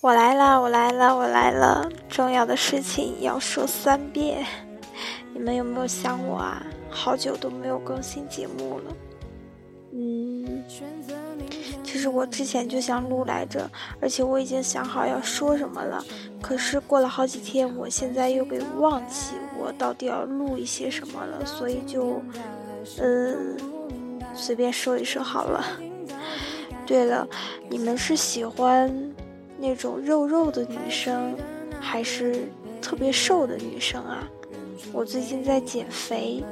我来了，我来了，我来了！重要的事情要说三遍。你们有没有想我啊？好久都没有更新节目了。嗯，其实我之前就想录来着，而且我已经想好要说什么了。可是过了好几天，我现在又给忘记我到底要录一些什么了，所以就，嗯，随便说一说好了。对了，你们是喜欢？那种肉肉的女生，还是特别瘦的女生啊？我最近在减肥，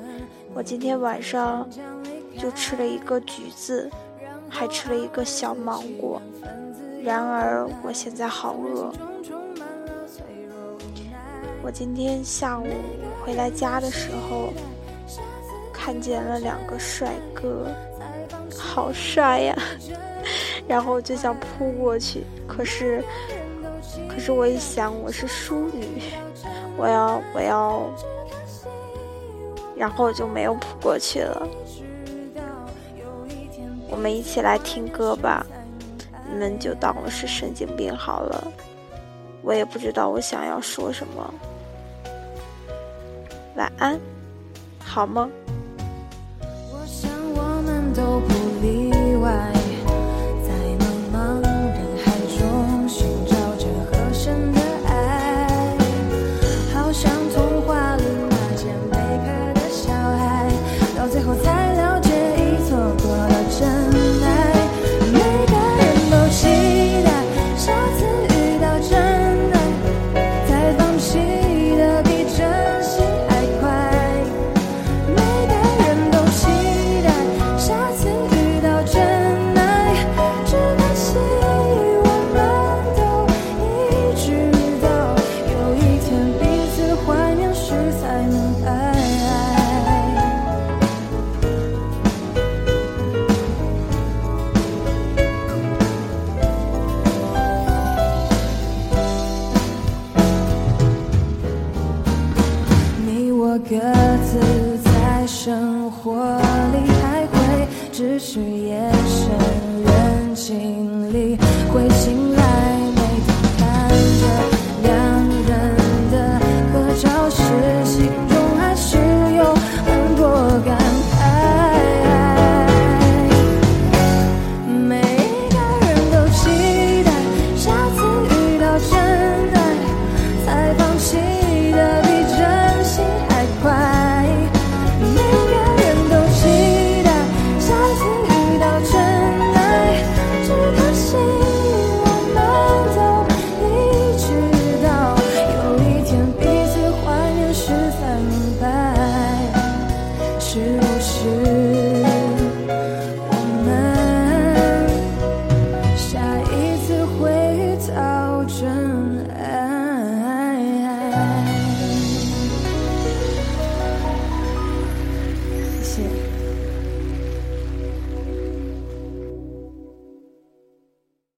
我今天晚上就吃了一个橘子，还吃了一个小芒果。然而我现在好饿。我今天下午回来家的时候，看见了两个帅哥，好帅呀！然后就想扑过去，可是，可是我一想我是淑女，我要我要，然后就没有扑过去了。我们一起来听歌吧，你们就当我是神经病好了。我也不知道我想要说什么。晚安，好梦。我想我们都不生活里太贵，只是夜深人静里会。